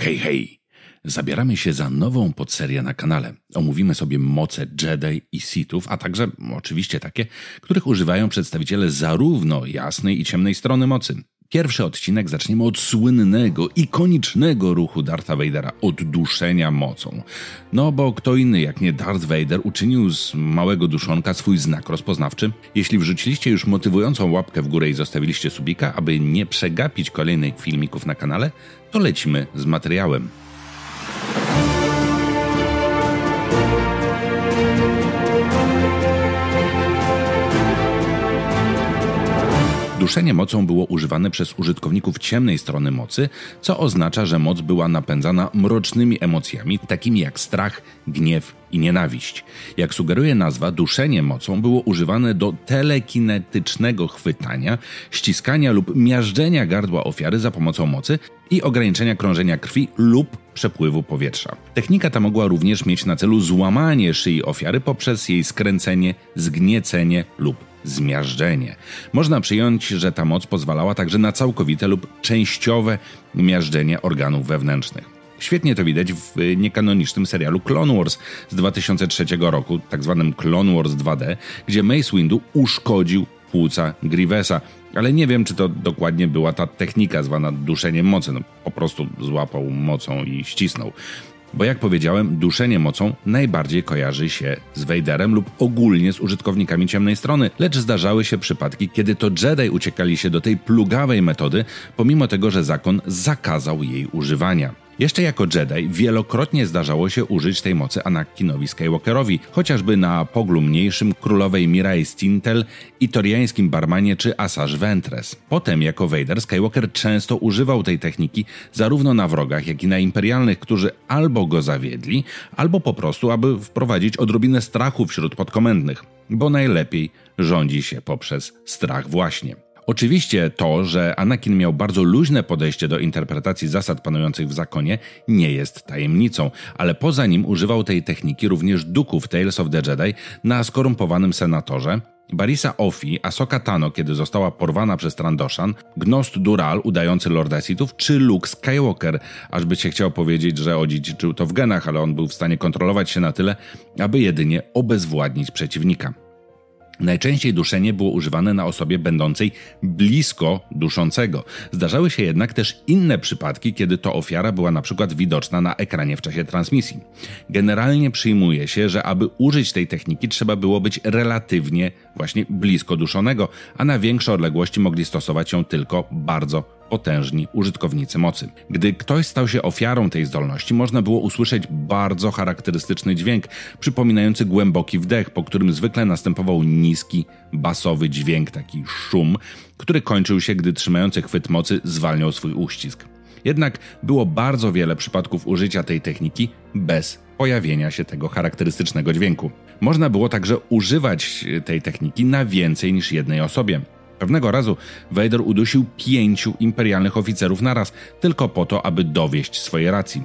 Hej, hej! Zabieramy się za nową podserię na kanale. Omówimy sobie moce Jedi i Sithów, a także oczywiście takie, których używają przedstawiciele zarówno jasnej i ciemnej strony mocy. Pierwszy odcinek zaczniemy od słynnego, ikonicznego ruchu Dartha Vadera od duszenia mocą. No bo kto inny jak nie Darth Vader uczynił z małego duszonka swój znak rozpoznawczy? Jeśli wrzuciliście już motywującą łapkę w górę i zostawiliście subika, aby nie przegapić kolejnych filmików na kanale, to lecimy z materiałem. Duszenie mocą było używane przez użytkowników ciemnej strony mocy, co oznacza, że moc była napędzana mrocznymi emocjami, takimi jak strach, gniew i nienawiść. Jak sugeruje nazwa, duszenie mocą było używane do telekinetycznego chwytania, ściskania lub miażdżenia gardła ofiary za pomocą mocy i ograniczenia krążenia krwi lub przepływu powietrza. Technika ta mogła również mieć na celu złamanie szyi ofiary poprzez jej skręcenie, zgniecenie lub zmiażdżenie. Można przyjąć, że ta moc pozwalała także na całkowite lub częściowe miażdżenie organów wewnętrznych. Świetnie to widać w niekanonicznym serialu Clone Wars z 2003 roku, tak zwanym Clone Wars 2D, gdzie Mace Windu uszkodził płuca Grievesa. Ale nie wiem, czy to dokładnie była ta technika zwana duszeniem mocy. No, po prostu złapał mocą i ścisnął. Bo jak powiedziałem, duszenie mocą najbardziej kojarzy się z Vaderem lub ogólnie z użytkownikami ciemnej strony, lecz zdarzały się przypadki, kiedy to Jedi uciekali się do tej plugawej metody, pomimo tego, że zakon zakazał jej używania. Jeszcze jako Jedi wielokrotnie zdarzało się użyć tej mocy Anakinowi Skywalkerowi, chociażby na poglu mniejszym królowej Mirai Stintel, itoriańskim barmanie czy Asajj Ventress. Potem jako Vader Skywalker często używał tej techniki zarówno na wrogach, jak i na imperialnych, którzy albo go zawiedli, albo po prostu, aby wprowadzić odrobinę strachu wśród podkomendnych, bo najlepiej rządzi się poprzez strach właśnie. Oczywiście to, że Anakin miał bardzo luźne podejście do interpretacji zasad panujących w zakonie, nie jest tajemnicą, ale poza nim używał tej techniki również duków Tales of the Jedi na skorumpowanym senatorze, Barisa Ofi, Asoka Tano, kiedy została porwana przez Trandoshan, Gnost Dural, udający Lorda Sithów, czy Luke Skywalker, aż by się chciał powiedzieć, że odziedziczył to w genach, ale on był w stanie kontrolować się na tyle, aby jedynie obezwładnić przeciwnika. Najczęściej duszenie było używane na osobie będącej blisko duszącego. Zdarzały się jednak też inne przypadki, kiedy to ofiara była na przykład widoczna na ekranie w czasie transmisji. Generalnie przyjmuje się, że aby użyć tej techniki trzeba było być relatywnie właśnie blisko duszonego, a na większe odległości mogli stosować ją tylko bardzo potężni użytkownicy mocy. Gdy ktoś stał się ofiarą tej zdolności, można było usłyszeć bardzo charakterystyczny dźwięk, przypominający głęboki wdech, po którym zwykle następował niski, basowy dźwięk, taki szum, który kończył się, gdy trzymający chwyt mocy zwalniał swój uścisk. Jednak było bardzo wiele przypadków użycia tej techniki bez pojawienia się tego charakterystycznego dźwięku. Można było także używać tej techniki na więcej niż jednej osobie. Pewnego razu Vader udusił pięciu imperialnych oficerów naraz, tylko po to, aby dowieść swoje racji.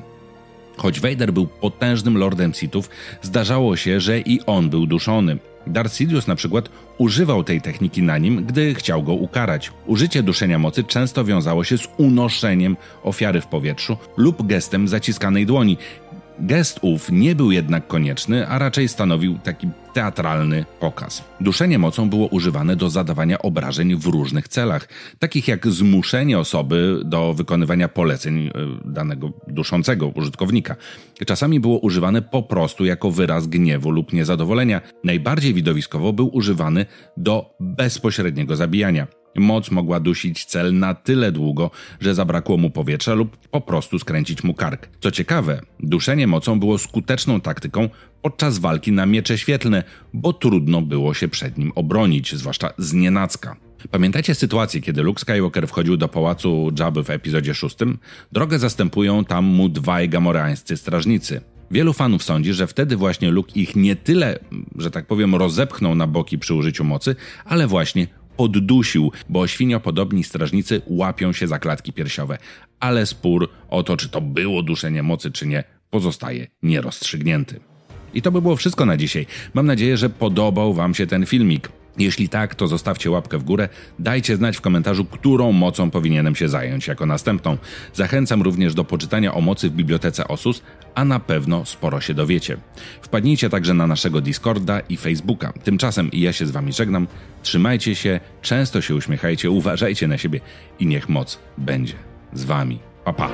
Choć Vader był potężnym lordem Sithów, zdarzało się, że i on był duszony. Darth Sidious na przykład używał tej techniki na nim, gdy chciał go ukarać. Użycie duszenia mocy często wiązało się z unoszeniem ofiary w powietrzu lub gestem zaciskanej dłoni, Gest ów nie był jednak konieczny, a raczej stanowił taki teatralny pokaz. Duszenie mocą było używane do zadawania obrażeń w różnych celach, takich jak zmuszenie osoby do wykonywania poleceń e, danego duszącego użytkownika. Czasami było używane po prostu jako wyraz gniewu lub niezadowolenia. Najbardziej widowiskowo był używany do bezpośredniego zabijania. Moc mogła dusić cel na tyle długo, że zabrakło mu powietrza lub po prostu skręcić mu kark. Co ciekawe, duszenie mocą było skuteczną taktyką podczas walki na miecze świetlne, bo trudno było się przed nim obronić, zwłaszcza z nienacka. Pamiętacie sytuację, kiedy Luke Skywalker wchodził do pałacu Jabby w epizodzie szóstym? Drogę zastępują tam mu dwaj gamorańscy strażnicy. Wielu fanów sądzi, że wtedy właśnie Luke ich nie tyle, że tak powiem, rozepchnął na boki przy użyciu mocy, ale właśnie poddusił, bo świniopodobni strażnicy łapią się za klatki piersiowe. Ale spór o to, czy to było duszenie mocy, czy nie, pozostaje nierozstrzygnięty. I to by było wszystko na dzisiaj. Mam nadzieję, że podobał Wam się ten filmik. Jeśli tak, to zostawcie łapkę w górę, dajcie znać w komentarzu, którą mocą powinienem się zająć jako następną. Zachęcam również do poczytania o mocy w bibliotece Osus, a na pewno sporo się dowiecie. Wpadnijcie także na naszego Discorda i Facebooka. Tymczasem ja się z wami żegnam. Trzymajcie się, często się uśmiechajcie, uważajcie na siebie i niech moc będzie z wami. Pa pa!